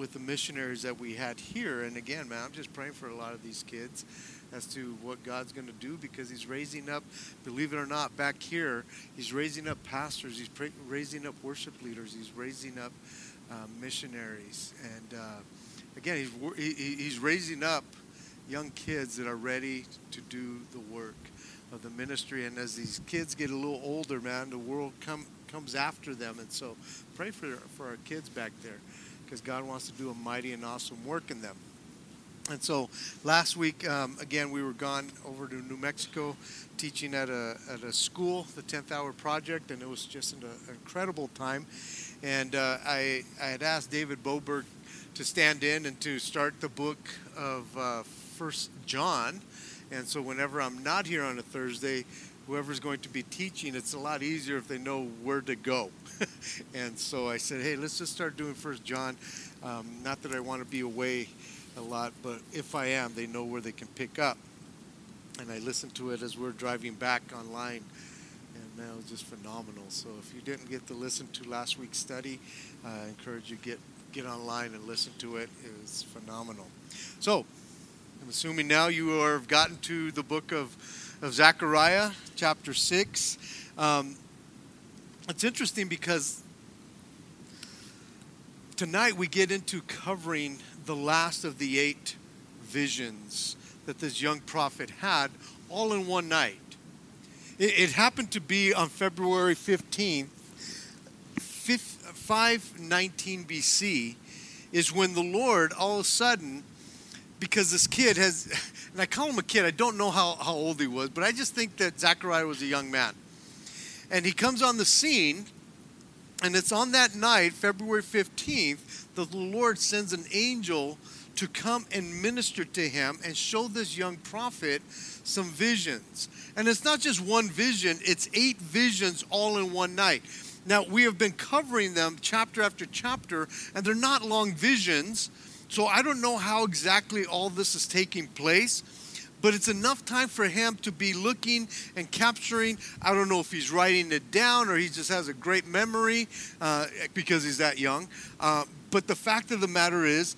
with the missionaries that we had here. And again, man, I'm just praying for a lot of these kids as to what God's going to do because He's raising up, believe it or not, back here, He's raising up pastors, He's pra- raising up worship leaders, He's raising up uh, missionaries. And uh, again, he's, he, He's raising up young kids that are ready to do the work of the ministry. And as these kids get a little older, man, the world come, comes after them. And so pray for, for our kids back there because God wants to do a mighty and awesome work in them. And so last week, um, again, we were gone over to New Mexico teaching at a, at a school, the 10th Hour Project, and it was just an, an incredible time. And uh, I, I had asked David Boberg to stand in and to start the book of uh, First John. And so whenever I'm not here on a Thursday, whoever's going to be teaching, it's a lot easier if they know where to go. and so I said, hey, let's just start doing First John. Um, not that I want to be away a lot, but if I am, they know where they can pick up. And I listened to it as we are driving back online, and it was just phenomenal. So if you didn't get to listen to last week's study, I encourage you get get online and listen to it. It was phenomenal. So I'm assuming now you have gotten to the book of of Zechariah, chapter six. Um, it's interesting because tonight we get into covering the last of the eight visions that this young prophet had all in one night. It, it happened to be on February 15th, 519 BC, is when the Lord all of a sudden, because this kid has, and I call him a kid, I don't know how, how old he was, but I just think that Zechariah was a young man. And he comes on the scene, and it's on that night, February 15th, that the Lord sends an angel to come and minister to him and show this young prophet some visions. And it's not just one vision, it's eight visions all in one night. Now, we have been covering them chapter after chapter, and they're not long visions. So I don't know how exactly all this is taking place but it's enough time for him to be looking and capturing. I don't know if he's writing it down or he just has a great memory uh, because he's that young. Uh, but the fact of the matter is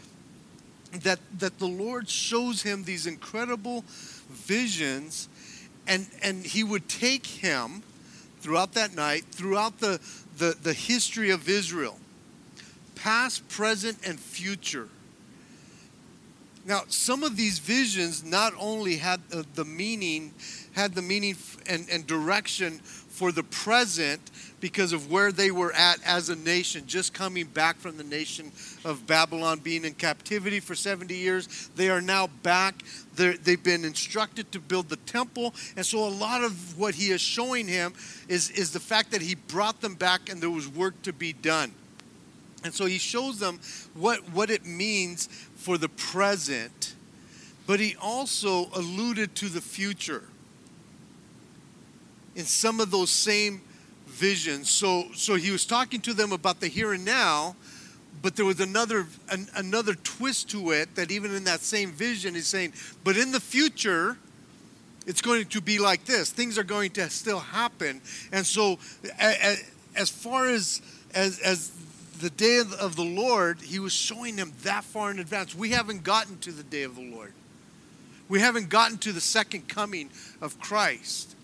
that, that the Lord shows him these incredible visions, and, and he would take him throughout that night, throughout the, the, the history of Israel, past, present, and future now, some of these visions not only had uh, the meaning, had the meaning and, and direction for the present because of where they were at as a nation, just coming back from the nation of Babylon, being in captivity for 70 years. They are now back. they they've been instructed to build the temple. And so, a lot of what he is showing him is, is the fact that he brought them back and there was work to be done. And so he shows them what, what it means for the present, but he also alluded to the future in some of those same visions. So, so he was talking to them about the here and now, but there was another an, another twist to it that even in that same vision he's saying, but in the future, it's going to be like this. Things are going to still happen, and so as, as far as as as the day of the Lord, he was showing them that far in advance. We haven't gotten to the day of the Lord. We haven't gotten to the second coming of Christ.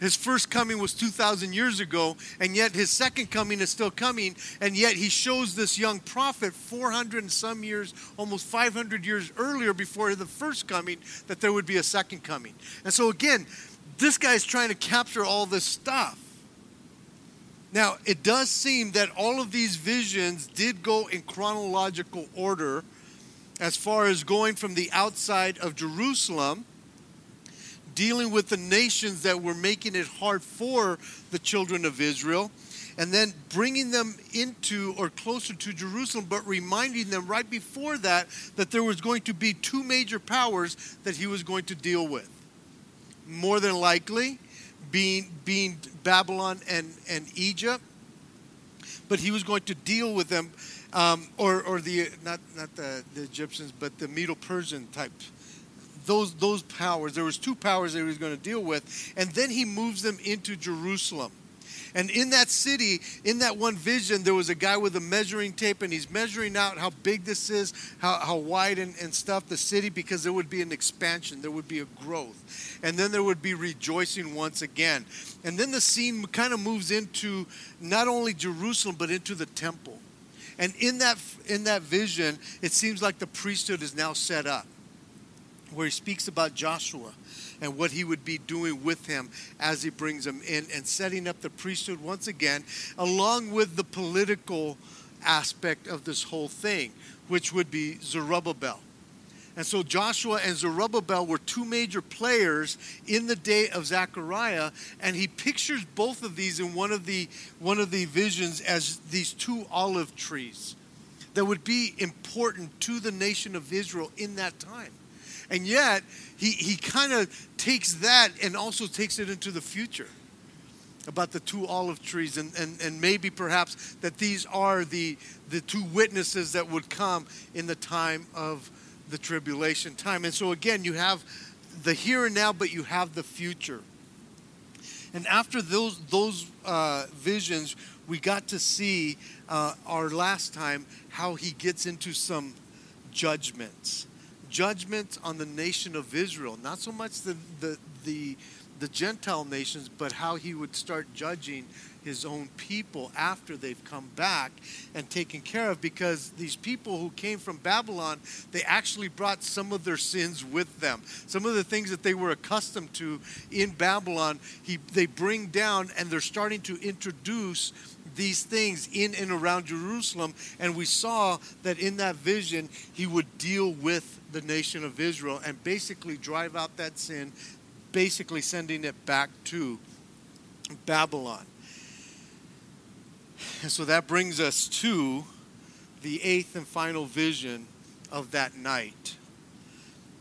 His first coming was 2,000 years ago, and yet his second coming is still coming, and yet he shows this young prophet 400 and some years, almost 500 years earlier before the first coming, that there would be a second coming. And so, again, this guy's trying to capture all this stuff. Now, it does seem that all of these visions did go in chronological order as far as going from the outside of Jerusalem, dealing with the nations that were making it hard for the children of Israel, and then bringing them into or closer to Jerusalem, but reminding them right before that that there was going to be two major powers that he was going to deal with. More than likely, being, being Babylon and, and Egypt, but he was going to deal with them, um, or, or the, not, not the, the Egyptians, but the Medo Persian type. Those, those powers, there was two powers that he was going to deal with, and then he moves them into Jerusalem. And in that city, in that one vision, there was a guy with a measuring tape, and he's measuring out how big this is, how, how wide and, and stuff, the city, because there would be an expansion, there would be a growth. And then there would be rejoicing once again. And then the scene kind of moves into not only Jerusalem, but into the temple. And in that, in that vision, it seems like the priesthood is now set up, where he speaks about Joshua and what he would be doing with him as he brings him in and setting up the priesthood once again, along with the political aspect of this whole thing, which would be Zerubbabel. And so Joshua and Zerubbabel were two major players in the day of Zechariah, and he pictures both of these in one of the one of the visions as these two olive trees that would be important to the nation of Israel in that time. And yet, he, he kind of takes that and also takes it into the future about the two olive trees and, and, and maybe perhaps that these are the, the two witnesses that would come in the time of the tribulation time. And so again, you have the here and now, but you have the future. And after those those uh, visions, we got to see uh, our last time how he gets into some judgments judgment on the nation of Israel, not so much the, the, the, the Gentile nations, but how he would start judging his own people after they've come back and taken care of because these people who came from Babylon, they actually brought some of their sins with them. Some of the things that they were accustomed to in Babylon, he, they bring down and they're starting to introduce these things in and around Jerusalem. And we saw that in that vision, he would deal with the nation of Israel and basically drive out that sin, basically sending it back to Babylon. And so that brings us to the eighth and final vision of that night.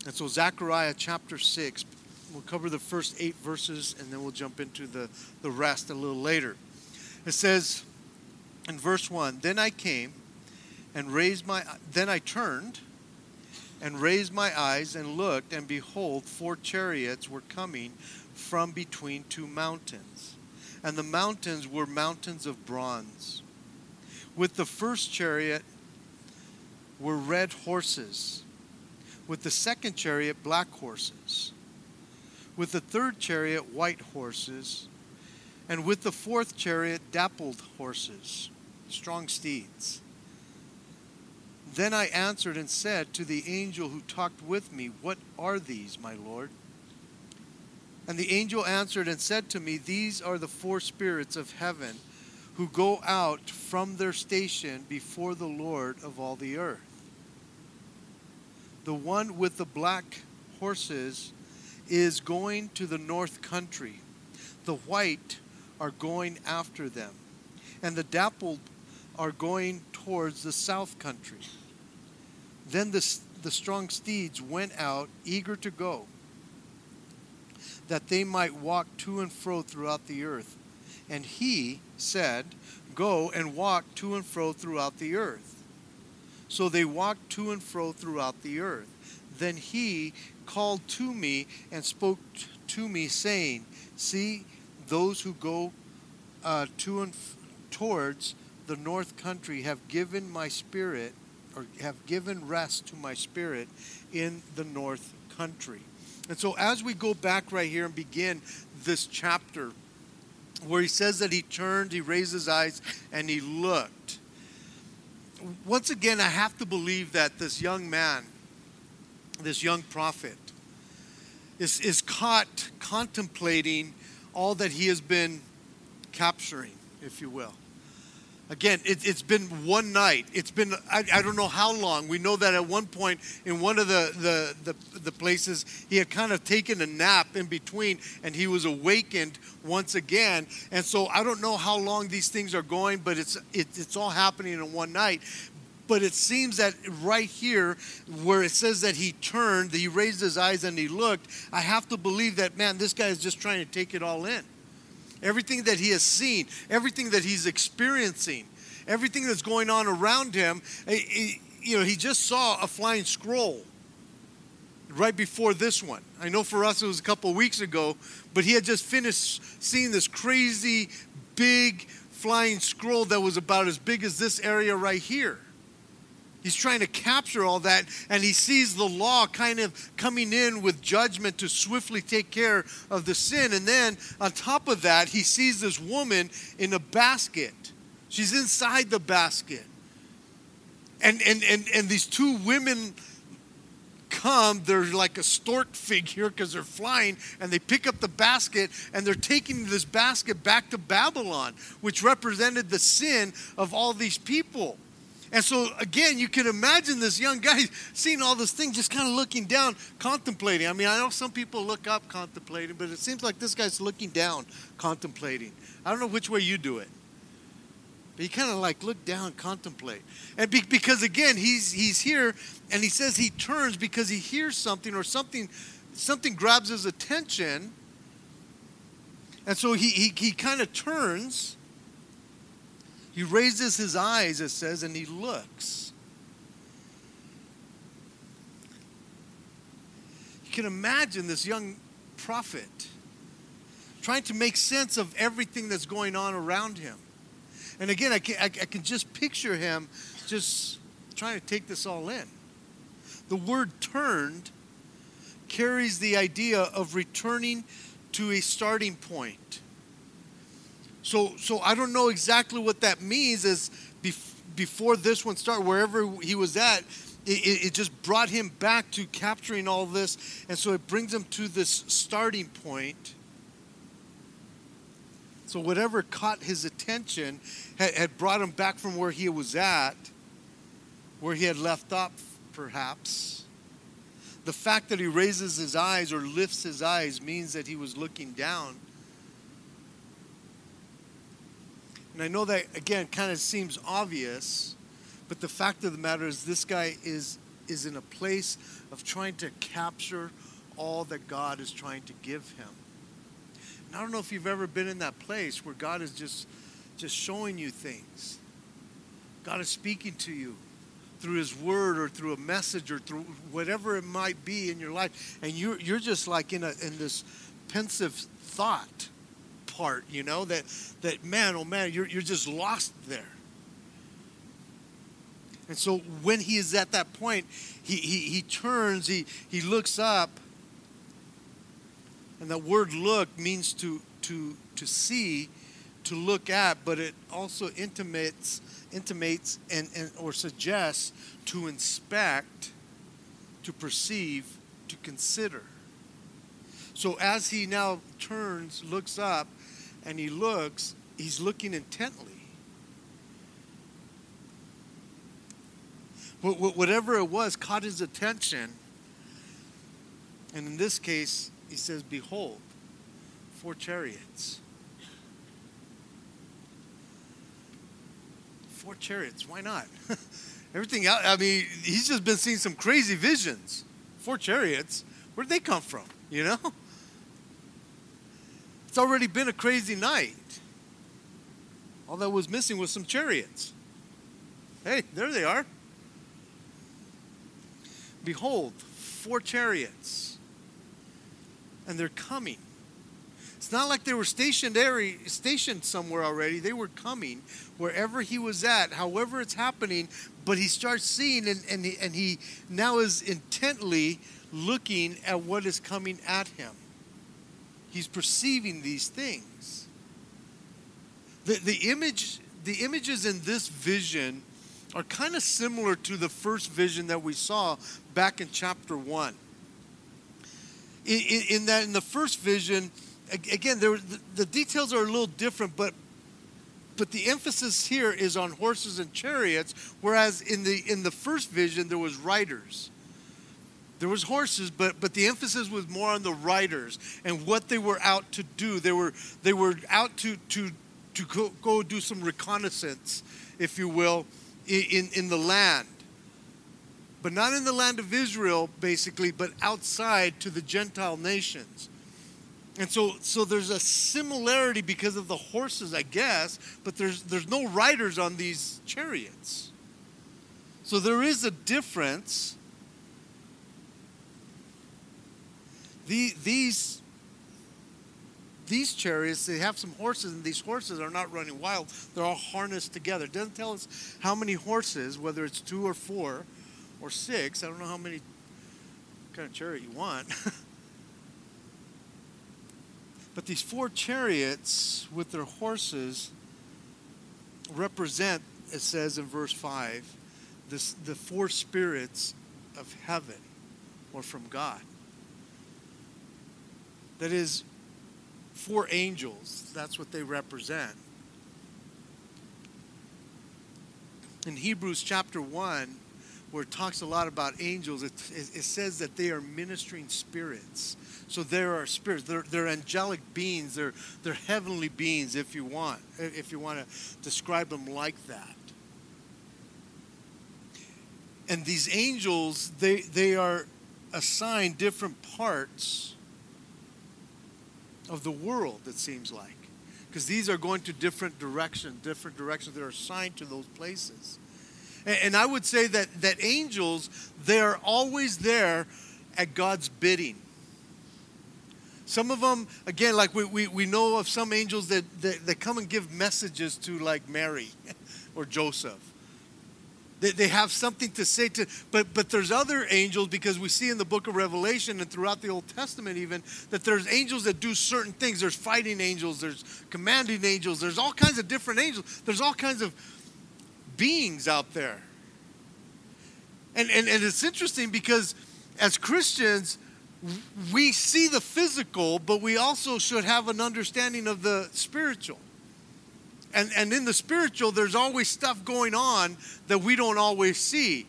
And so, Zechariah chapter 6, we'll cover the first eight verses and then we'll jump into the, the rest a little later. It says in verse 1 Then I came and raised my, then I turned and raised my eyes and looked, and behold, four chariots were coming from between two mountains. And the mountains were mountains of bronze. With the first chariot were red horses, with the second chariot, black horses, with the third chariot, white horses, and with the fourth chariot, dappled horses, strong steeds. Then I answered and said to the angel who talked with me, What are these, my Lord? And the angel answered and said to me, These are the four spirits of heaven who go out from their station before the Lord of all the earth. The one with the black horses is going to the north country, the white are going after them, and the dappled are going towards the south country. Then the, the strong steeds went out, eager to go, that they might walk to and fro throughout the earth. And he said, Go and walk to and fro throughout the earth. So they walked to and fro throughout the earth. Then he called to me and spoke to me, saying, See, those who go uh, to and f- towards the north country have given my spirit or have given rest to my spirit in the north country. And so, as we go back right here and begin this chapter, where he says that he turned, he raised his eyes, and he looked. Once again, I have to believe that this young man, this young prophet, is, is caught contemplating all that he has been capturing, if you will. Again, it, has been one night. It's been, I, I, don't know how long. We know that at one point in one of the, the, the, the, places, he had kind of taken a nap in between and he was awakened once again. And so I don't know how long these things are going, but it's, it, it's all happening in one night. But it seems that right here, where it says that he turned, that he raised his eyes and he looked, I have to believe that, man, this guy is just trying to take it all in everything that he has seen, everything that he's experiencing, everything that's going on around him. You know, he just saw a flying scroll right before this one. I know for us it was a couple weeks ago, but he had just finished seeing this crazy big flying scroll that was about as big as this area right here. He's trying to capture all that, and he sees the law kind of coming in with judgment to swiftly take care of the sin. And then on top of that, he sees this woman in a basket. She's inside the basket. And, and, and, and these two women come, they're like a stork figure because they're flying, and they pick up the basket and they're taking this basket back to Babylon, which represented the sin of all these people. And so, again, you can imagine this young guy seeing all this thing, just kind of looking down, contemplating. I mean, I know some people look up contemplating, but it seems like this guy's looking down, contemplating. I don't know which way you do it. But you kind of like look down, contemplate. And be, because, again, he's, he's here and he says he turns because he hears something or something, something grabs his attention. And so he, he, he kind of turns he raises his eyes, it says, and he looks. You can imagine this young prophet trying to make sense of everything that's going on around him. And again, I can, I, I can just picture him just trying to take this all in. The word turned carries the idea of returning to a starting point. So, so I don't know exactly what that means. As bef- before this one started, wherever he was at, it, it, just brought him back to capturing all this, and so it brings him to this starting point. So whatever caught his attention had, had brought him back from where he was at, where he had left off, perhaps. The fact that he raises his eyes or lifts his eyes means that he was looking down And I know that, again, kind of seems obvious, but the fact of the matter is this guy is, is in a place of trying to capture all that God is trying to give him. And I don't know if you've ever been in that place where God is just, just showing you things. God is speaking to you through his word or through a message or through whatever it might be in your life and you're, you're just like in, a, in this pensive thought part, you know, that, that man, oh man, you're, you're just lost there. And so when he is at that point, he, he, he turns, he, he looks up. And that word look means to, to, to see, to look at, but it also intimates, intimates and, and, or suggests to inspect, to perceive, to consider. So as he now turns, looks up, and he looks, he's looking intently. Whatever it was caught his attention. And in this case, he says, Behold, four chariots. Four chariots, why not? Everything else, I mean, he's just been seeing some crazy visions. Four chariots, where'd they come from, you know? Already been a crazy night. All that was missing was some chariots. Hey, there they are. Behold, four chariots. And they're coming. It's not like they were stationed, stationed somewhere already. They were coming wherever he was at, however it's happening. But he starts seeing, and, and, he, and he now is intently looking at what is coming at him. He's perceiving these things. The, the, image, the images in this vision are kind of similar to the first vision that we saw back in chapter 1. In, in, in that, in the first vision, again, there, the, the details are a little different, but but the emphasis here is on horses and chariots whereas in the in the first vision there was riders there was horses but but the emphasis was more on the riders and what they were out to do. They were they were out to to to go, go do some reconnaissance if you will in in the land. But not in the land of Israel basically but outside to the gentile nations. And so so there's a similarity because of the horses I guess but there's there's no riders on these chariots. So there is a difference the, these, these chariots, they have some horses, and these horses are not running wild. They're all harnessed together. It doesn't tell us how many horses, whether it's two or four or six. I don't know how many kind of chariot you want. but these four chariots with their horses represent, it says in verse 5, this, the four spirits of heaven or from God. That is, four angels. That's what they represent. In Hebrews chapter 1, where it talks a lot about angels, it, it, it says that they are ministering spirits. So there are spirits. They're, they're angelic beings. They're, they're heavenly beings, if you want, if you want to describe them like that. And these angels, they, they are assigned different parts of the world, it seems like. Because these are going to different directions, different directions that are assigned to those places. And, and I would say that, that angels, they are always there at God's bidding. Some of them, again, like we, we, we know of some angels that, that, that come and give messages to like Mary or Joseph. They, they have something to say to, but, but there's other angels because we see in the book of Revelation and throughout the Old Testament even that there's angels that do certain things. There's fighting angels, there's commanding angels, there's all kinds of different angels. There's all kinds of beings out there. And, and, and it's interesting because as Christians, we see the physical, but we also should have an understanding of the spiritual. And, and in the spiritual, there's always stuff going on that we don't always see.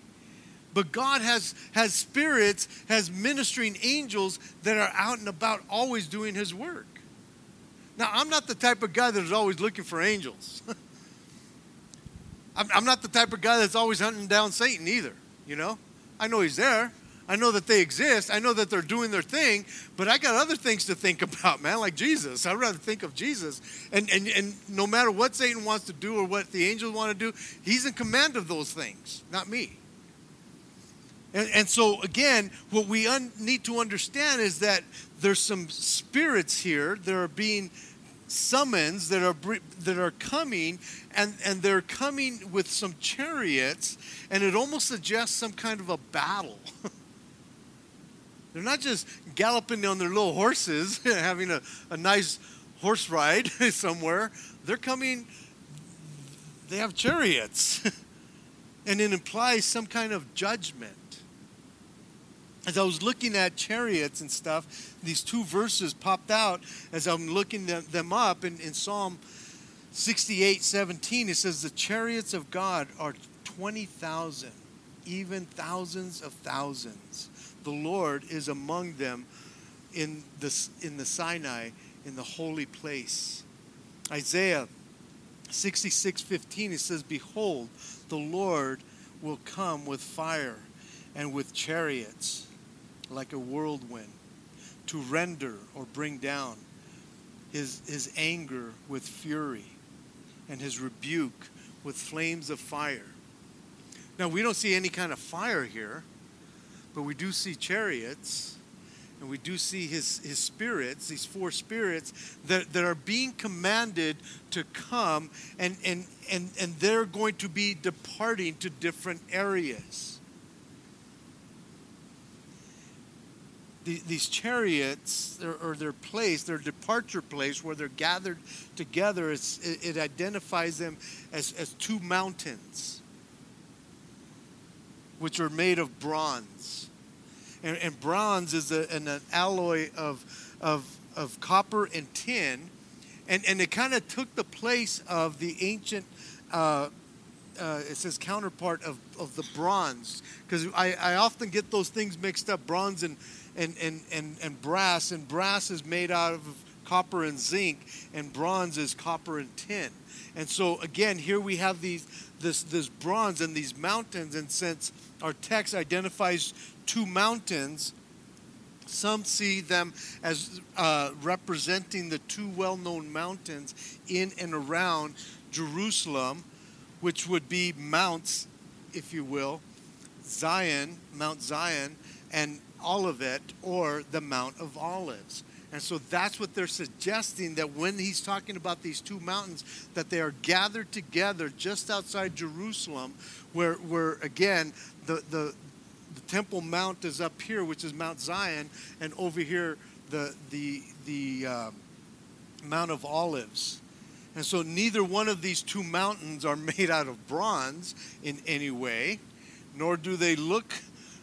But God has, has spirits, has ministering angels that are out and about always doing his work. Now, I'm not the type of guy that is always looking for angels. I'm, I'm not the type of guy that's always hunting down Satan either, you know? I know he's there. I know that they exist. I know that they're doing their thing, but I got other things to think about, man, like Jesus. I'd rather think of Jesus. And, and, and no matter what Satan wants to do or what the angels want to do, he's in command of those things, not me. And, and so, again, what we un- need to understand is that there's some spirits here that are being summons that are that are coming and and they're coming with some chariots and it almost suggests some kind of a battle They're not just galloping on their little horses, having a, a nice horse ride somewhere. They're coming, they have chariots. and it implies some kind of judgment. As I was looking at chariots and stuff, these two verses popped out as I'm looking them up in, in Psalm 68 17. It says, The chariots of God are 20,000, even thousands of thousands the Lord is among them in the, in the Sinai, in the holy place. Isaiah 66 15, it says, Behold, the Lord will come with fire and with chariots like a whirlwind to render or bring down his, his anger with fury and his rebuke with flames of fire. Now, we don't see any kind of fire here, but we do see chariots and we do see his, his spirits, these four spirits that, that are being commanded to come and, and, and, and they're going to be departing to different areas. The, these chariots or, or their place, their departure place where they're gathered together, it, it identifies them as, as two mountains which are made of bronze. And, and bronze is a, an, an, alloy of, of, of copper and tin. And, and it kind of took the place of the ancient, uh, uh, it says counterpart of, of the bronze. Because I, I often get those things mixed up bronze and, and, and, and, and brass. And brass is made out of copper and zinc, and bronze is copper and tin. And so again, here we have these this this bronze and these mountains, and since our text identifies two mountains, some see them as uh, representing the two well-known mountains in and around Jerusalem, which would be mounts, if you will, Zion, Mount Zion, and Olivet, or the Mount of Olives. And so that's what they're suggesting that when he's talking about these two mountains, that they are gathered together just outside Jerusalem, where, where again, the, the, the Temple Mount is up here, which is Mount Zion, and over here, the, the, the uh, Mount of Olives. And so neither one of these two mountains are made out of bronze in any way, nor do they look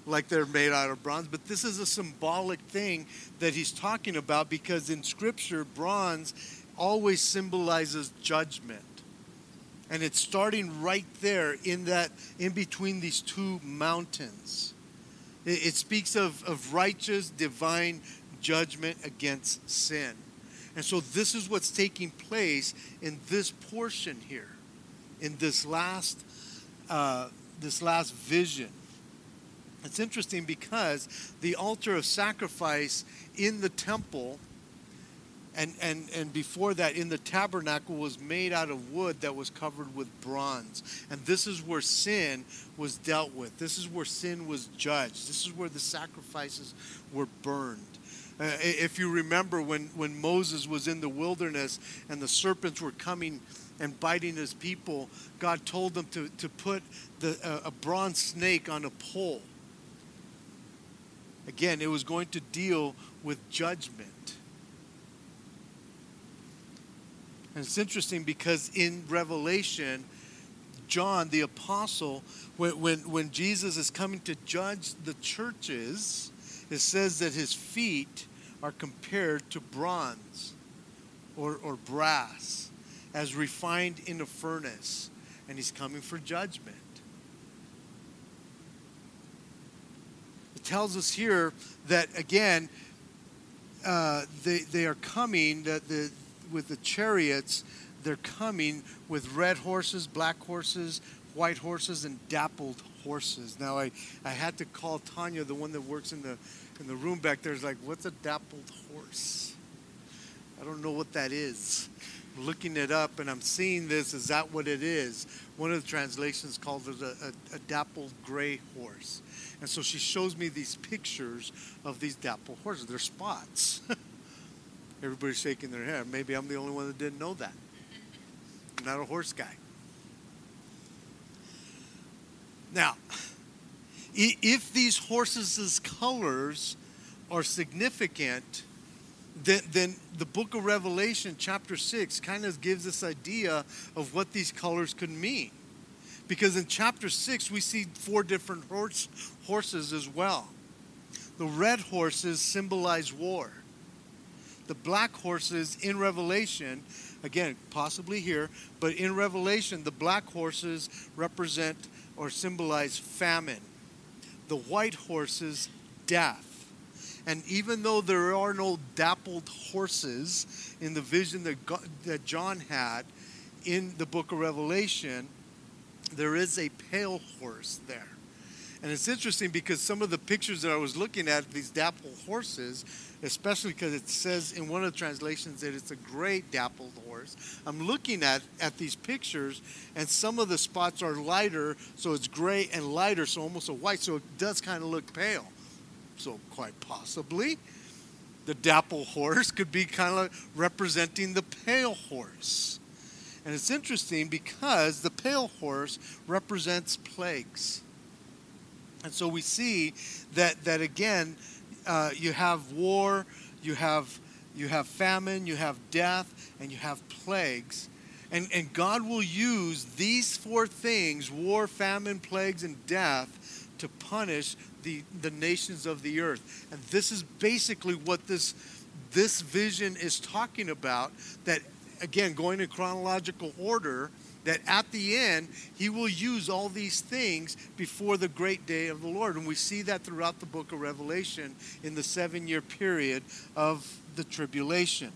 like they're made out of bronze, but this is a symbolic thing that he's talking about because in Scripture, bronze always symbolizes judgment. And it's starting right there in that, in between these two mountains. It, it speaks of, of righteous, divine judgment against sin. And so this is what's taking place in this portion here, in this last, uh, this last vision. It's interesting because the altar of sacrifice in the temple and, and, and before that in the tabernacle was made out of wood that was covered with bronze. And this is where sin was dealt with. This is where sin was judged. This is where the sacrifices were burned. Uh, if you remember when, when Moses was in the wilderness and the serpents were coming and biting his people, God told them to, to put the, uh, a bronze snake on a pole Again, it was going to deal with judgment. And it's interesting because in Revelation, John, the apostle, when, when, when Jesus is coming to judge the churches, it says that his feet are compared to bronze or, or brass as refined in a furnace, and he's coming for judgment. Tells us here that, again, uh, they, they are coming, that the, with the chariots, they're coming with red horses, black horses, white horses, and dappled horses. Now, I, I had to call Tanya, the one that works in the, in the room back there, is like, what's a dappled horse? I don't know what that is. Looking it up and I'm seeing this. Is that what it is? One of the translations calls it a, a, a dappled gray horse. And so she shows me these pictures of these dapple horses. They're spots. Everybody's shaking their head. Maybe I'm the only one that didn't know that. I'm not a horse guy. Now, if these horses' colors are significant, then, then the book of Revelation, chapter 6, kind of gives this idea of what these colors could mean. Because in chapter 6, we see four different horse, horses as well. The red horses symbolize war. The black horses in Revelation, again, possibly here, but in Revelation, the black horses represent or symbolize famine. The white horses, death. And even though there are no dappled horses in the vision that, God, that John had in the book of Revelation, there is a pale horse there. And it's interesting because some of the pictures that I was looking at, these dapple horses, especially because it says in one of the translations that it's a great dappled horse. I'm looking at, at these pictures, and some of the spots are lighter, so it's gray and lighter, so almost a white, so it does kind of look pale. So, quite possibly, the dapple horse could be kind of representing the pale horse. And it's interesting because the pale horse represents plagues. And so we see that, that again, uh, you have war, you have, you have famine, you have death, and you have plagues. And, and God will use these four things war, famine, plagues, and death to punish the, the nations of the earth. And this is basically what this, this vision is talking about that again, going in chronological order, that at the end, he will use all these things before the great day of the Lord. And we see that throughout the book of Revelation in the seven year period of the tribulation.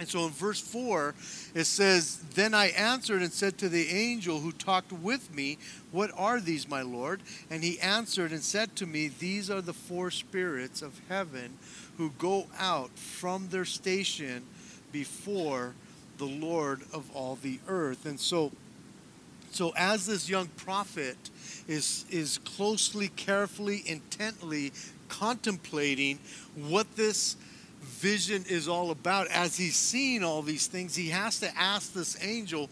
And so in verse 4, it says, Then I answered and said to the angel who talked with me, What are these, my Lord? And he answered and said to me, These are the four spirits of heaven who go out from their station before the Lord of all the earth. And so, so as this young prophet is, is closely, carefully, intently contemplating what this vision is all about. As he's seeing all these things, he has to ask this angel,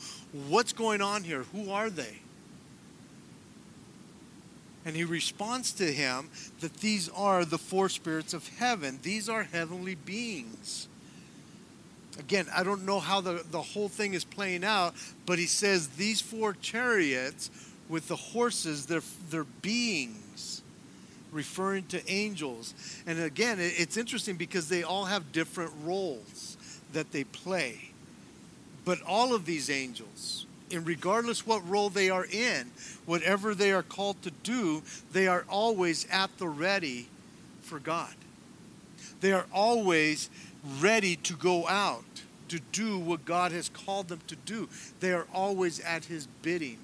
What's going on here? Who are they? And he responds to him that these are the four spirits of heaven, these are heavenly beings. Again, I don't know how the, the whole thing is playing out, but he says these four chariots with the horses, they're, they're beings, referring to angels. And again, it's interesting because they all have different roles that they play. But all of these angels, and regardless what role they are in, whatever they are called to do, they are always at the ready for God. They are always ready to go out to do what God has called them to do. They are always at his bidding.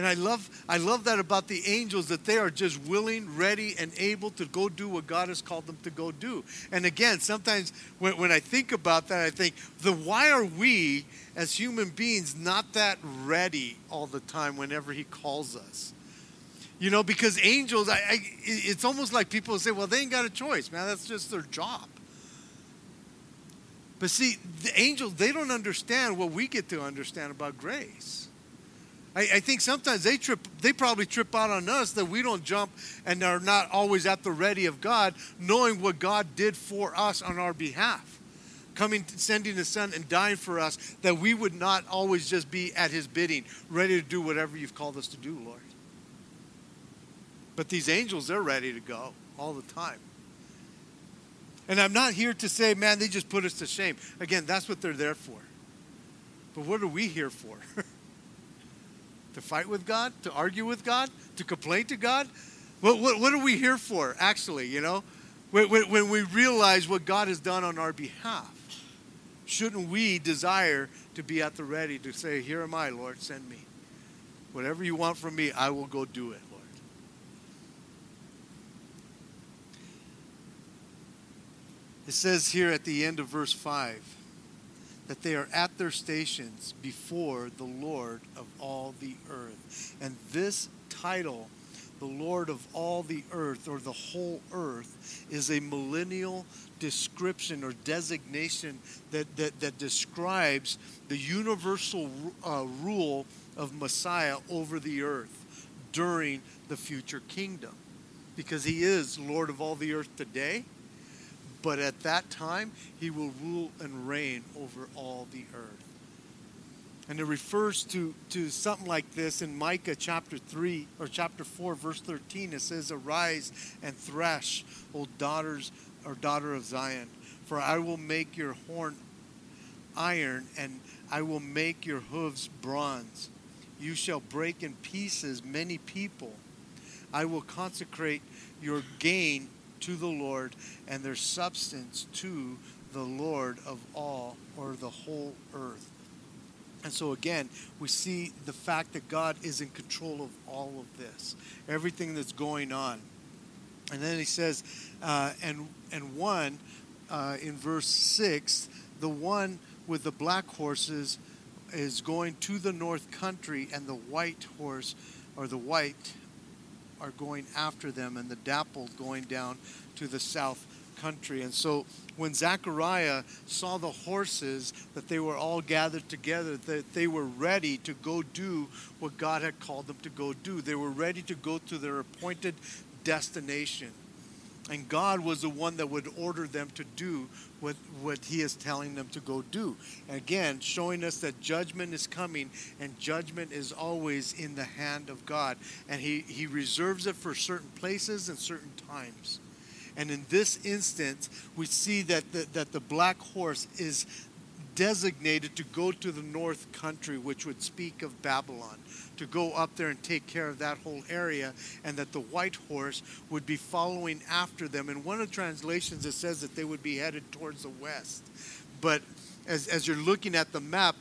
And I love, I love that about the angels that they are just willing, ready, and able to go do what God has called them to go do. And again, sometimes when, when I think about that, I think, the why are we as human beings not that ready all the time whenever He calls us? You know, because angels, I, I, it's almost like people say, well, they ain't got a choice, man. That's just their job. But see, the angels, they don't understand what we get to understand about grace. I, I, think sometimes they trip, they probably trip out on us that we don't jump and are not always at the ready of God, knowing what God did for us on our behalf. Coming, sending His Son and dying for us, that we would not always just be at His bidding, ready to do whatever you've called us to do, Lord. But these angels, they're ready to go all the time. And I'm not here to say, man, they just put us to shame. Again, that's what they're there for. But what are we here for? To fight with God? To argue with God? To complain to God? What, what, what are we here for, actually, you know? When, when, when we realize what God has done on our behalf, shouldn't we desire to be at the ready to say, Here am I, Lord, send me. Whatever you want from me, I will go do it, Lord. It says here at the end of verse 5 that they are at their stations before the Lord of all the earth. And this title, the Lord of all the earth, or the whole earth, is a millennial description or designation that, that, that describes the universal uh, rule of Messiah over the earth during the future kingdom. Because he is Lord of all the earth today but at that time, he will rule and reign over all the earth. And it refers to, to something like this in Micah chapter 3 or chapter 4, verse 13. It says, Arise and thresh, O daughters or daughter of Zion, for I will make your horn iron and I will make your hooves bronze. You shall break in pieces many people. I will consecrate your gain to the Lord and their substance to the Lord of all or the whole earth. And so again, we see the fact that God is in control of all of this, everything that's going on. And then he says, uh, and and one uh, in verse six, the one with the black horses is going to the north country, and the white horse or the white are going after them, and the dappled going down to the south country. And so when Zechariah saw the horses, that they were all gathered together, that they were ready to go do what God had called them to go do. They were ready to go to their appointed destination. And God was the one that would order them to do what, what He is telling them to go do. And again, showing us that judgment is coming, and judgment is always in the hand of God. And He, he reserves it for certain places and certain times. And in this instance, we see that the, that the black horse is designated to go to the north country, which would speak of Babylon, to go up there and take care of that whole area, and that the white horse would be following after them. In one of the translations, it says that they would be headed towards the west. But as, as you're looking at the map,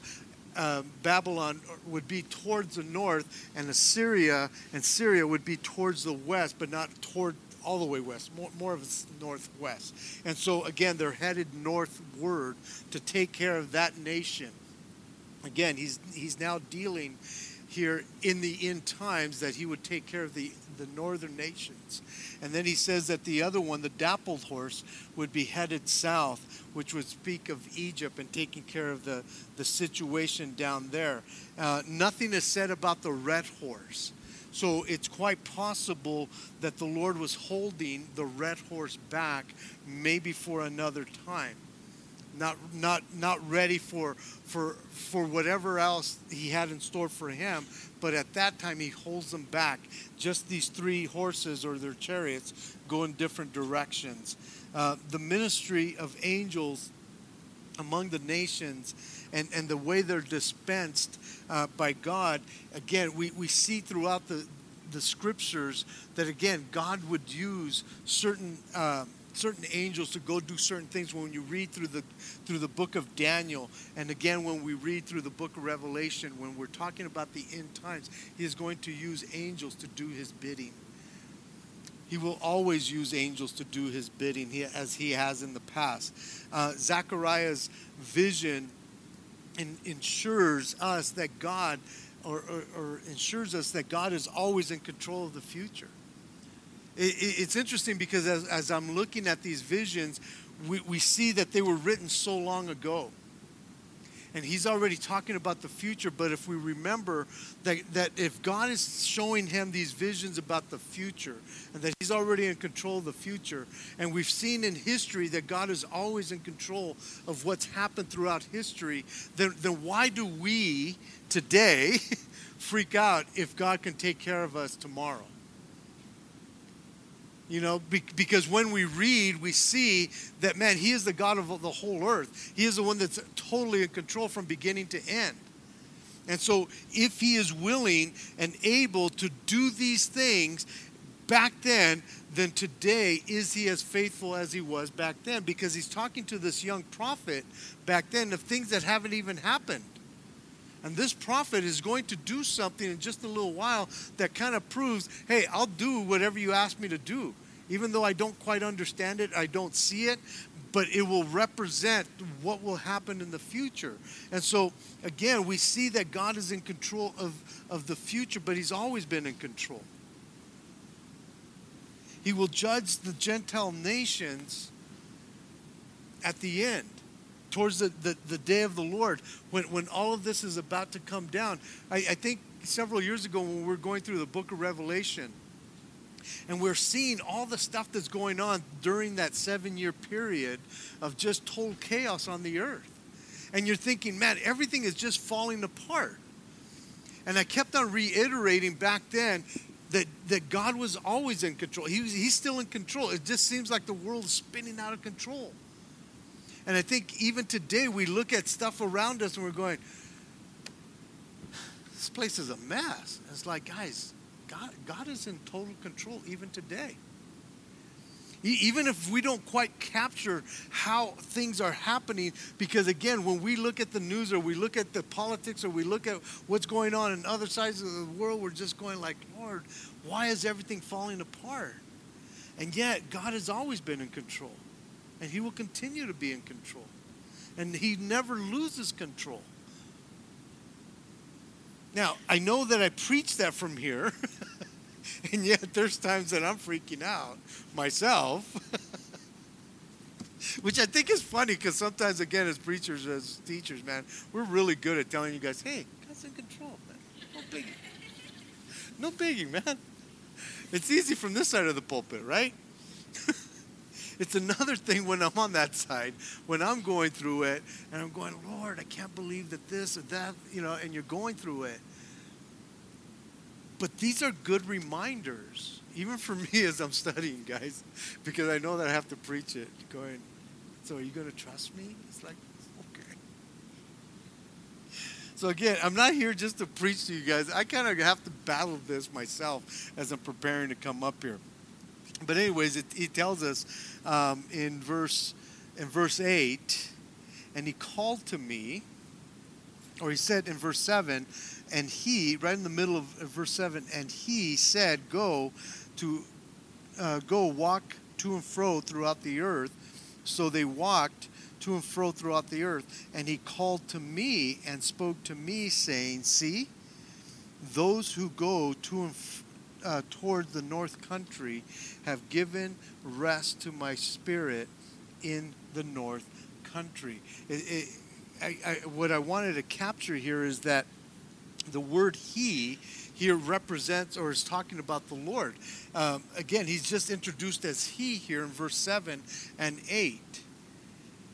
uh, Babylon would be towards the north, and Assyria and Syria would be towards the west, but not toward all the way west, more, more of a northwest. And so, again, they're headed northward to take care of that nation. Again, he's, he's now dealing here in the end times that he would take care of the, the northern nations. And then he says that the other one, the dappled horse, would be headed south, which would speak of Egypt and taking care of the, the situation down there. Uh, nothing is said about the red horse. So it's quite possible that the Lord was holding the red horse back maybe for another time. Not not not ready for for for whatever else he had in store for him but at that time he holds them back. Just these three horses or their chariots go in different directions. Uh, the ministry of angels among the nations and, and the way they're dispensed uh, by God, again, we, we see throughout the, the scriptures that, again, God would use certain. Uh, certain angels to go do certain things when you read through the through the book of Daniel and again when we read through the book of Revelation when we're talking about the end times he is going to use angels to do his bidding he will always use angels to do his bidding as he has in the past uh, Zechariah's vision ensures us that God or, or, or ensures us that God is always in control of the future it's interesting because as, as I'm looking at these visions, we, we see that they were written so long ago. And he's already talking about the future, but if we remember that, that if God is showing him these visions about the future, and that he's already in control of the future, and we've seen in history that God is always in control of what's happened throughout history, then, then why do we today freak out if God can take care of us tomorrow? You know, because when we read, we see that, man, He is the God of the whole earth. He is the one that's totally in control from beginning to end. And so, if He is willing and able to do these things back then, then today is He as faithful as He was back then? Because He's talking to this young prophet back then of things that haven't even happened. And this prophet is going to do something in just a little while that kind of proves hey, I'll do whatever you ask me to do. Even though I don't quite understand it, I don't see it, but it will represent what will happen in the future. And so, again, we see that God is in control of, of the future, but He's always been in control. He will judge the Gentile nations at the end towards the, the, the, day of the Lord, when, when all of this is about to come down. I, I think several years ago when we were going through the book of Revelation, and we're seeing all the stuff that's going on during that seven year period of just total chaos on the earth. And you're thinking, man, everything is just falling apart. And I kept on reiterating back then that, that God was always in control. He was, he's still in control. It just seems like the world is spinning out of control. And I think even today we look at stuff around us and we're going, this place is a mess. It's like, guys, God, God is in total control even today. Even if we don't quite capture how things are happening, because again, when we look at the news or we look at the politics or we look at what's going on in other sides of the world, we're just going like, Lord, why is everything falling apart? And yet, God has always been in control and he will continue to be in control. And he never loses control. Now, I know that I preach that from here, and yet there's times that I'm freaking out myself. Which I think is funny because sometimes, again, as preachers, as teachers, man, we're really good at telling you guys, hey, God's in control, man. No biggie. No biggie, man. It's easy from this side of the pulpit, right? It's another thing when I'm on that side, when I'm going through it and I'm going, Lord, I can't believe that this or that, you know, and you're going through it. But these are good reminders, even for me as I'm studying, guys, because I know that I have to preach it. Going, so are you going to trust me? It's like, okay. So again, I'm not here just to preach to you guys. I kind of have to battle this myself as I'm preparing to come up here. But anyways, it, it tells us um, in verse in verse eight, and he called to me, or he said in verse seven, and he right in the middle of verse seven, and he said, "Go to uh, go walk to and fro throughout the earth." So they walked to and fro throughout the earth, and he called to me and spoke to me, saying, "See." those who go to and f- uh, toward the north country have given rest to my spirit in the north country. It, it, I, I, what I wanted to capture here is that the word he here represents or is talking about the Lord. Um, again, he's just introduced as he here in verse 7 and 8.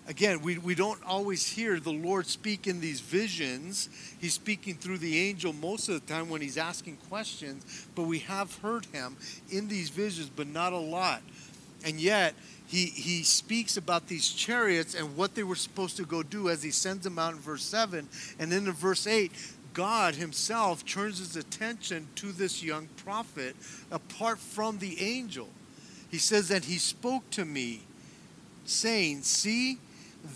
Again, we, we don't always hear the Lord speak in these visions. He's speaking through the angel most of the time when he's asking questions, but we have heard him in these visions, but not a lot. And yet, he, he speaks about these chariots and what they were supposed to go do as he sends them out in verse 7. And then in verse 8, God himself turns his attention to this young prophet apart from the angel. He says that he spoke to me, saying, See,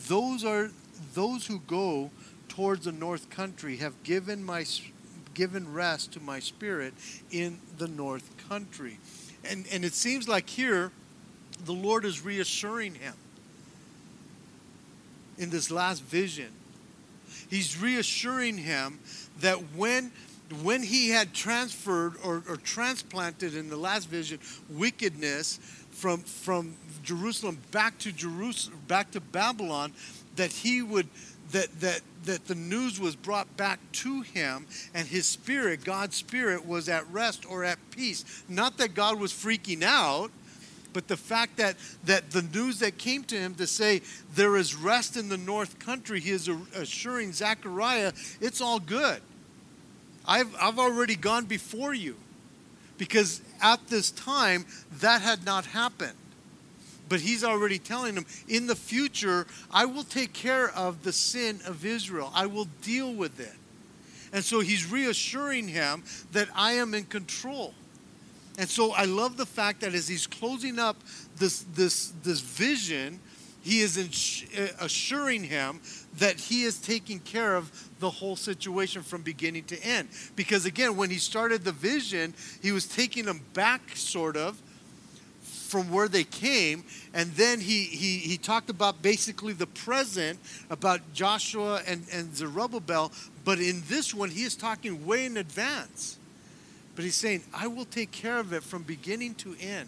those are those who go towards the north country have given my given rest to my spirit in the north country. And and it seems like here the Lord is reassuring him in this last vision. He's reassuring him that when when he had transferred or, or transplanted in the last vision wickedness from from Jerusalem back to Jerusalem back to Babylon, that he would that that that the news was brought back to him and his spirit god's spirit was at rest or at peace not that god was freaking out but the fact that, that the news that came to him to say there is rest in the north country, he is assuring Zechariah, it's all good. I've, I've already gone before you. Because at this time, that had not happened. But he's already telling him, in the future, I will take care of the sin of Israel, I will deal with it. And so he's reassuring him that I am in control. And so I love the fact that as he's closing up this, this, this vision, he is uh, assuring him that he is taking care of the whole situation from beginning to end. Because again, when he started the vision, he was taking them back, sort of, from where they came. And then he, he, he talked about basically the present, about Joshua and, and Zerubbabel. But in this one, he is talking way in advance. But he's saying, I will take care of it from beginning to end.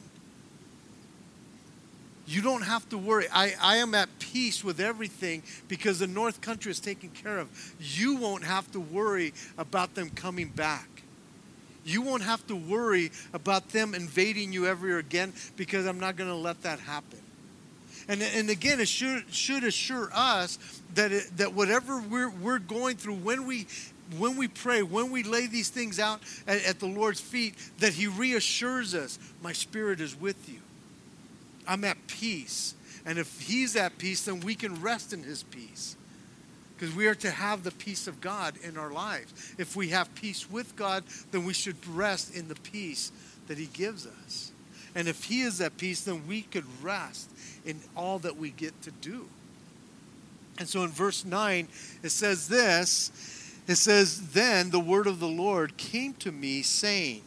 You don't have to worry. I, I am at peace with everything because the North Country is taken care of. You won't have to worry about them coming back. You won't have to worry about them invading you ever again because I'm not going to let that happen. And, and again, it should, should assure us that, it, that whatever we're, we're going through, when we when we pray, when we lay these things out at, at, the Lord's feet, that He reassures us, My spirit is with you. I'm at peace. And if He's at peace, then we can rest in His peace. Because we are to have the peace of God in our lives. If we have peace with God, then we should rest in the peace that He gives us. And if He is at peace, then we could rest in all that we get to do. And so in verse 9, it says this it says, Then the word of the Lord came to me, saying,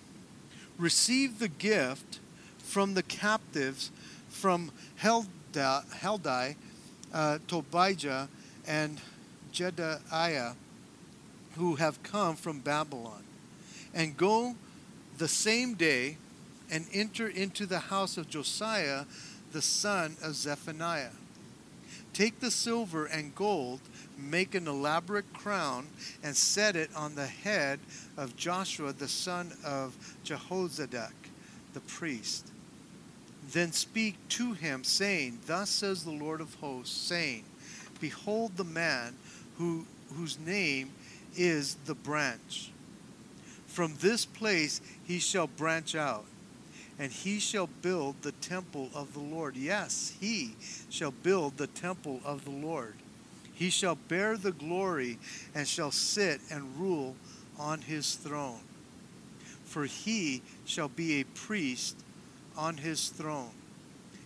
Receive the gift from the captives from Heldai, uh, Tobijah, and Jedaiah, who have come from Babylon, and go the same day and enter into the house of Josiah, the son of Zephaniah. Take the silver and gold make an elaborate crown and set it on the head of Joshua the son of Jehozadak, the priest. Then speak to him, saying, Thus says the Lord of hosts, saying, Behold the man who, whose name is the branch. From this place he shall branch out, and he shall build the temple of the Lord. Yes, he shall build the temple of the Lord he shall bear the glory and shall sit and rule on his throne. For he shall be a priest on his throne,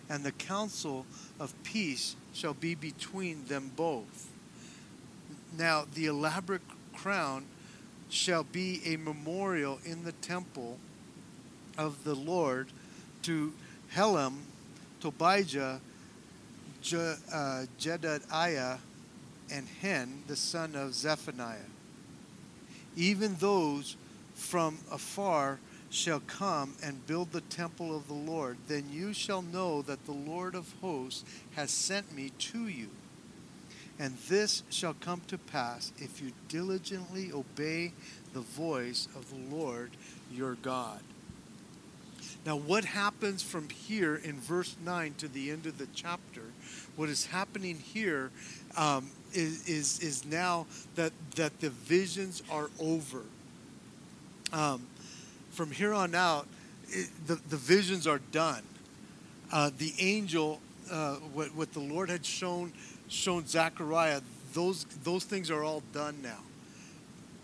and the counsel of peace shall be between them both. Now, the elaborate crown shall be a memorial in the temple of the Lord to Helem, Tobijah, Je, uh, Jedaiah, and Hen, the son of Zephaniah. Even those from afar shall come and build the temple of the Lord, then you shall know that the Lord of hosts has sent me to you. And this shall come to pass if you diligently obey the voice of the Lord your God. Now, what happens from here in verse 9 to the end of the chapter? What is happening here um, is is, is now that, that the visions are over. Um, from here on out, it, the, the visions are done. Uh, the angel, uh, what, what the Lord had shown shown Zechariah, those those things are all done now.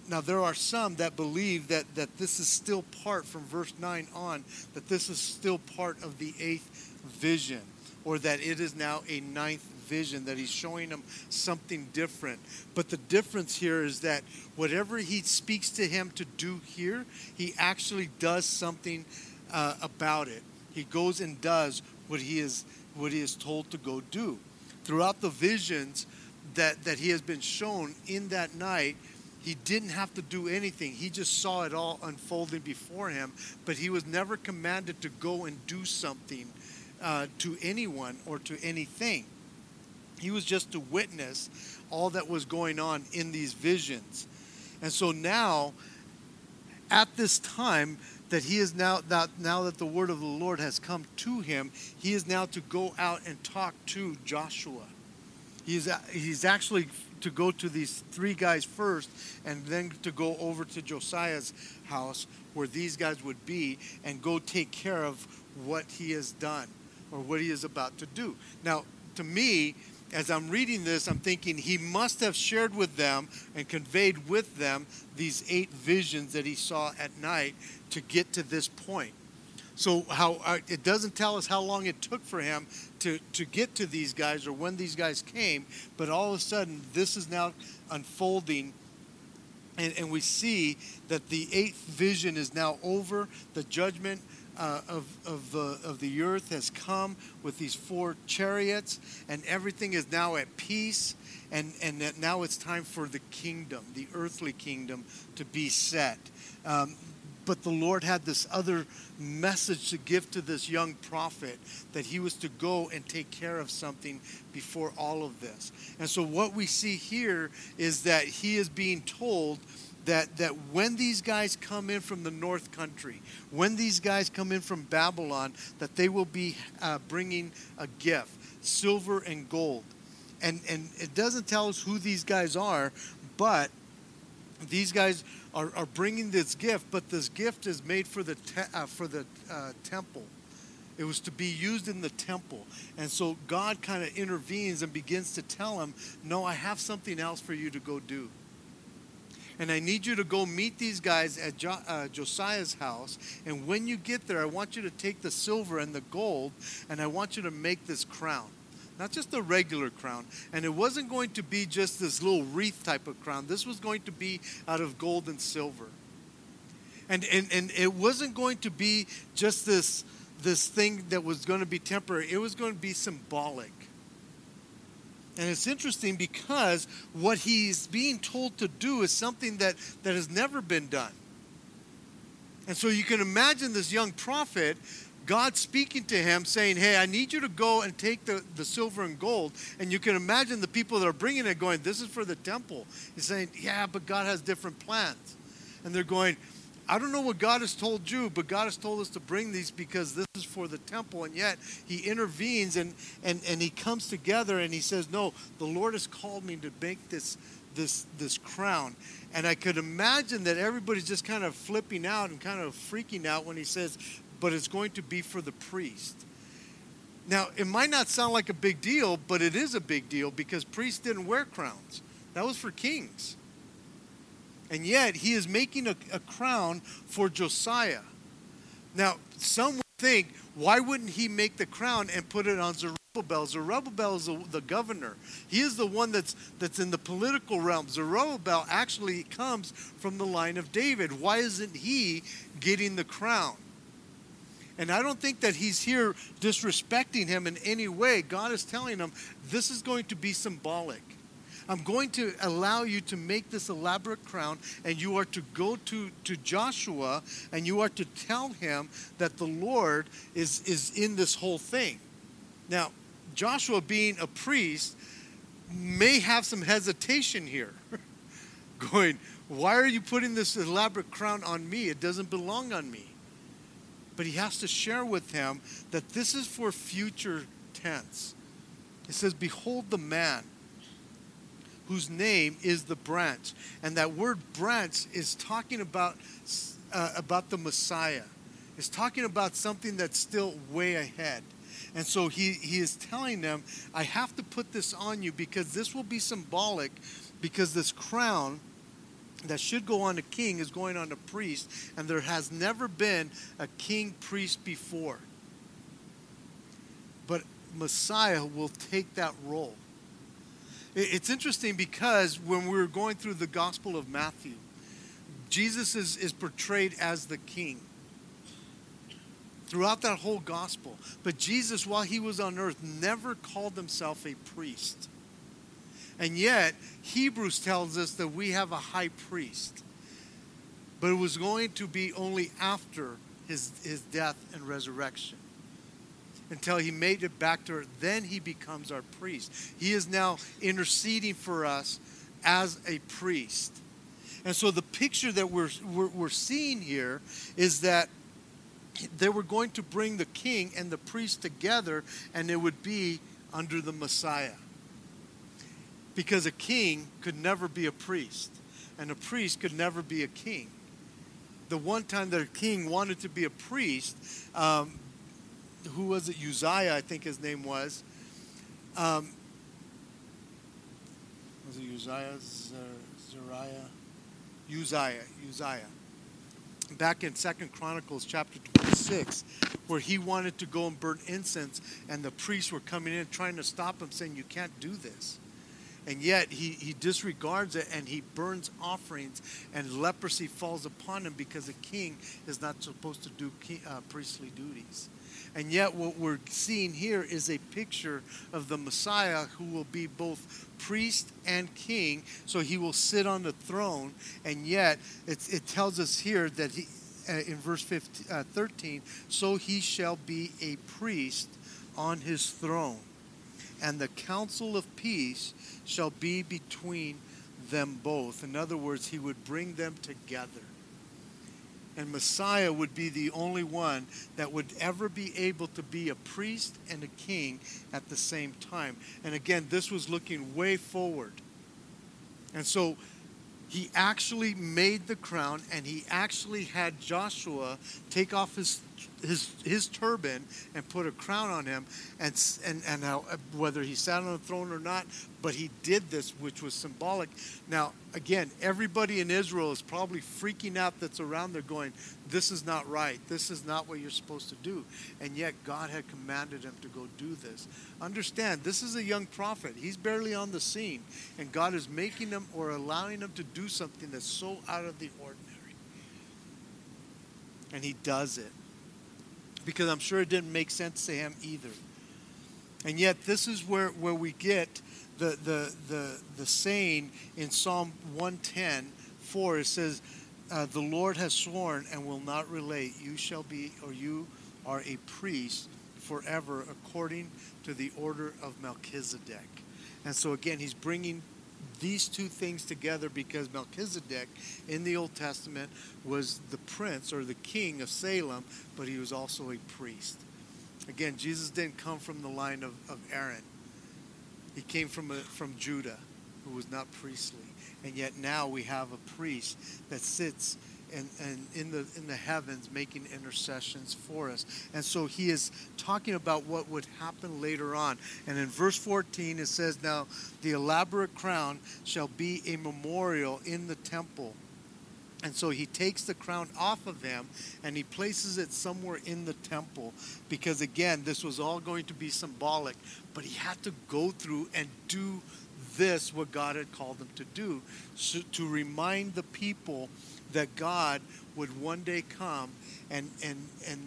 Now there are some that believe that that this is still part from verse nine on, that this is still part of the eighth vision, or that it is now a ninth vision, that he's showing them something different. But the difference here is that whatever he speaks to him to do here, he actually does something uh, about it. He goes and does what he is what he is told to go do. Throughout the visions that, that he has been shown in that night, he didn't have to do anything. He just saw it all unfolding before him, but he was never commanded to go and do something uh, to anyone or to anything. He was just to witness all that was going on in these visions. And so now, at this time, that he is now that now that the word of the Lord has come to him, he is now to go out and talk to Joshua. He's he's actually to go to these three guys first, and then to go over to Josiah's house where these guys would be, and go take care of what he has done or what he is about to do. Now, to me, as I'm reading this, I'm thinking he must have shared with them and conveyed with them these eight visions that he saw at night to get to this point. So how uh, it doesn't tell us how long it took for him to, to get to these guys or when these guys came, but all of a sudden this is now unfolding and, and we see that the eighth vision is now over. The judgment uh, of, of, the, of the earth has come with these four chariots, and everything is now at peace. And, and that now it's time for the kingdom, the earthly kingdom, to be set. Um, but the Lord had this other message to give to this young prophet that he was to go and take care of something before all of this. And so, what we see here is that he is being told that, that when these guys come in from the north country, when these guys come in from Babylon, that they will be uh, bringing a gift, silver and gold. And, and it doesn't tell us who these guys are, but these guys are, are bringing this gift, but this gift is made for the, te- uh, for the uh, temple. It was to be used in the temple. And so God kind of intervenes and begins to tell him, No, I have something else for you to go do and I need you to go meet these guys at jo- uh, Josiah's house. And when you get there, I want you to take the silver and the gold, and I want you to make this crown. Not just a regular crown. And it wasn't going to be just this little wreath type of crown. This was going to be out of gold and silver. And, and, and it wasn't going to be just this, this thing that was going to be temporary, it was going to be symbolic. And it's interesting because what he's being told to do is something that, that has never been done. And so you can imagine this young prophet, God speaking to him, saying, Hey, I need you to go and take the, the silver and gold. And you can imagine the people that are bringing it going, This is for the temple. He's saying, Yeah, but God has different plans. And they're going, I don't know what God has told you, but God has told us to bring these because this is for the temple. And yet he intervenes and, and, and he comes together and he says, No, the Lord has called me to make this this this crown. And I could imagine that everybody's just kind of flipping out and kind of freaking out when he says, But it's going to be for the priest. Now, it might not sound like a big deal, but it is a big deal because priests didn't wear crowns. That was for kings. And yet, he is making a, a crown for Josiah. Now, some would think, why wouldn't he make the crown and put it on Zerubbabel? Zerubbabel is the, the governor. He is the one that's, that's in the political realm. Zerubbabel actually comes from the line of David. Why isn't he getting the crown? And I don't think that he's here disrespecting him in any way. God is telling him this is going to be symbolic. I'm going to allow you to make this elaborate crown, and you are to go to, to Joshua and you are to tell him that the Lord is, is in this whole thing. Now, Joshua, being a priest, may have some hesitation here, going, Why are you putting this elaborate crown on me? It doesn't belong on me. But he has to share with him that this is for future tense. It says, Behold the man whose name is the branch. And that word branch is talking about, uh, about the Messiah. It's talking about something that's still way ahead. And so he, he is telling them, I have to put this on you because this will be symbolic, because this crown that should go on a king is going on a priest, and there has never been a king priest before. But Messiah will take that role. It's interesting because when we are going through the Gospel of Matthew, Jesus is, is portrayed as the king throughout that whole gospel. But Jesus, while he was on earth, never called himself a priest. And yet, Hebrews tells us that we have a high priest. But it was going to be only after his, his death and resurrection until he made it back to earth. Then he becomes our priest. He is now interceding for us as a priest. And so the picture that we're, we're, we're seeing here is that they were going to bring the king and the priest together, and it would be under the Messiah. Because a king could never be a priest, and a priest could never be a king. The one time that a king wanted to be a priest, um, who was it? Uzziah, I think his name was. Um, was it Uzziah? Zariah? Uzziah. Uzziah. Back in Second Chronicles chapter 26, where he wanted to go and burn incense, and the priests were coming in trying to stop him, saying, You can't do this. And yet he, he disregards it and he burns offerings, and leprosy falls upon him because a king is not supposed to do king, uh, priestly duties. And yet, what we're seeing here is a picture of the Messiah who will be both priest and king. So he will sit on the throne. And yet, it tells us here that he, uh, in verse 15, uh, 13, so he shall be a priest on his throne. And the council of peace shall be between them both. In other words, he would bring them together and Messiah would be the only one that would ever be able to be a priest and a king at the same time. And again, this was looking way forward. And so he actually made the crown and he actually had Joshua take off his his his turban and put a crown on him and and and how, uh, whether he sat on the throne or not but he did this which was symbolic. Now again everybody in Israel is probably freaking out that's around there going this is not right. This is not what you're supposed to do. And yet God had commanded him to go do this. Understand this is a young prophet. He's barely on the scene and God is making him or allowing him to do something that's so out of the ordinary. And he does it because I'm sure it didn't make sense to him either. And yet, this is where, where we get the, the, the, the saying in Psalm 110 4. It says, uh, The Lord has sworn and will not relate. You shall be, or you are a priest forever according to the order of Melchizedek. And so, again, he's bringing these two things together because Melchizedek in the Old Testament was the prince or the king of Salem, but he was also a priest. Again, Jesus didn't come from the line of, of Aaron. He came from, a, from Judah, who was not priestly. And yet now we have a priest that sits and, and in the in the heavens making intercessions for us. And so he is talking about what would happen later on. And in verse 14 it says, Now the elaborate crown shall be a memorial in the temple. And so he takes the crown off of him and he places it somewhere in the temple because, again, this was all going to be symbolic. But he had to go through and do this, what God had called him to do, so to remind the people that God would one day come and and and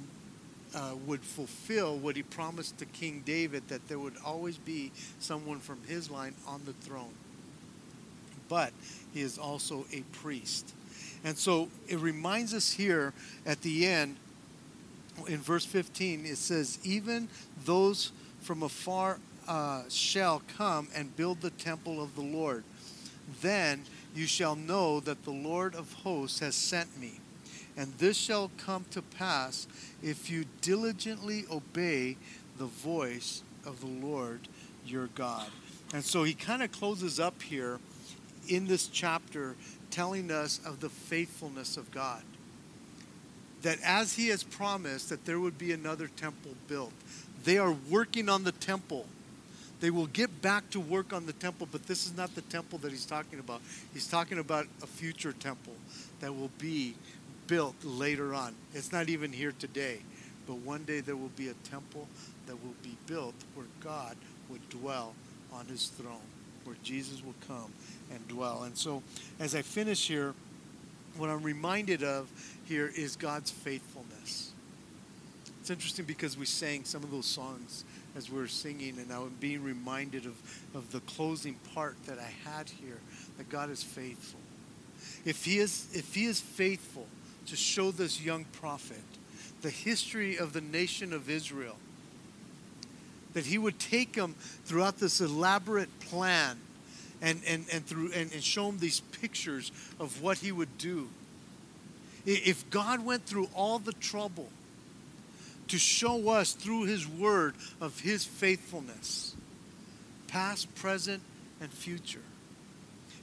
uh, would fulfill what he promised to King David that there would always be someone from his line on the throne. but he is also a priest. And so it reminds us here at the end, in verse 15, it says, Even those from afar uh, shall come and build the temple of the Lord. Then you shall know that the Lord of hosts has sent me. And this shall come to pass if you diligently obey the voice of the Lord your God. And so he kind of closes up here in this chapter telling us of the faithfulness of God. That as he has promised that there would be another temple built, they are working on the temple. They will get back to work on the temple, but this is not the temple that he's talking about. He's talking about a future temple that will be built later on. It's not even here today, but one day there will be a temple that will be built where God would dwell on his throne, where Jesus will come and dwell. And so, as I finish here, what I'm reminded of here is God's faithfulness. It's interesting because we sang some of those songs as we were singing, and I'm being reminded of, of the closing part that I had here that God is faithful. If he is, if he is faithful to show this young prophet the history of the nation of Israel, that he would take them throughout this elaborate plan and, and, and, through, and, and show them these pictures of what he would do. If God went through all the trouble to show us through his word of his faithfulness, past, present, and future,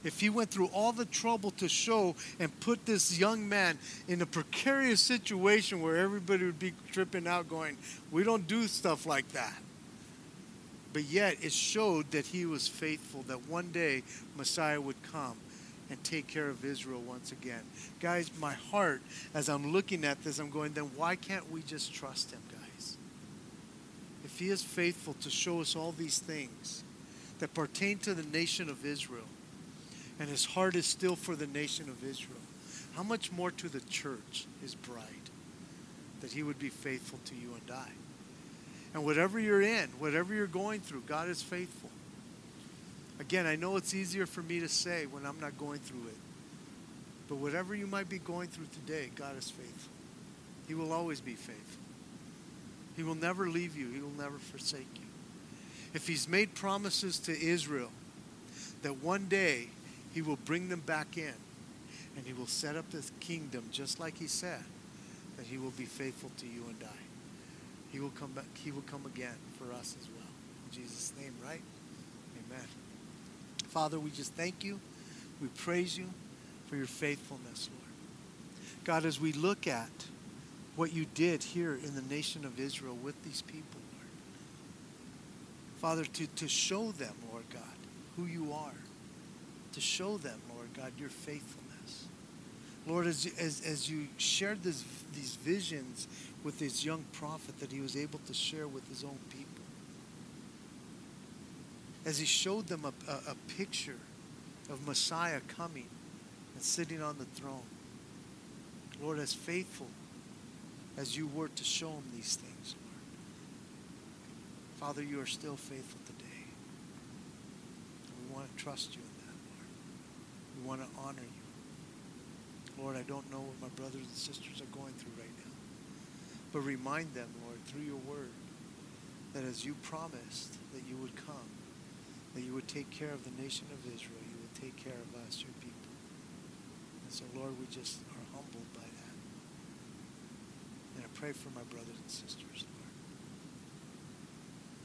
if he went through all the trouble to show and put this young man in a precarious situation where everybody would be tripping out, going, We don't do stuff like that. But yet it showed that he was faithful, that one day Messiah would come and take care of Israel once again. Guys, my heart, as I'm looking at this, I'm going, then why can't we just trust him, guys? If he is faithful to show us all these things that pertain to the nation of Israel, and his heart is still for the nation of Israel. How much more to the church, his bride, that he would be faithful to you and I. And whatever you're in, whatever you're going through, God is faithful. Again, I know it's easier for me to say when I'm not going through it. But whatever you might be going through today, God is faithful. He will always be faithful. He will never leave you, He will never forsake you. If He's made promises to Israel that one day he will bring them back in and he will set up his kingdom just like he said that he will be faithful to you and I. He will come back, he will come again for us as well. In Jesus' name, right? Amen. Father, we just thank you. We praise you for your faithfulness, Lord. God, as we look at what you did here in the nation of Israel with these people, Lord. Father, to, to show them, Lord God, who you are to show them, Lord God, your faithfulness. Lord, as, as, as you shared this, these visions with this young prophet that he was able to share with his own people, as he showed them a, a, a picture of Messiah coming and sitting on the throne, Lord, as faithful as you were to show him these things, Lord. Father, you are still faithful today. We want to trust you in that, Lord. We want to honor you. Lord, I don't know what my brothers and sisters are going through right now. But remind them, Lord, through your word, that as you promised that you would come, that you would take care of the nation of Israel, you would take care of us, your people. And so, Lord, we just are humbled by that. And I pray for my brothers and sisters, Lord.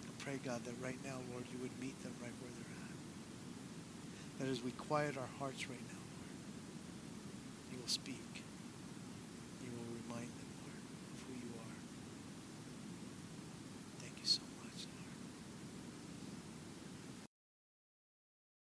I pray, God, that right now, Lord, you would meet them right where they're at. that as we quiet our hearts right now, Lord, you will speak.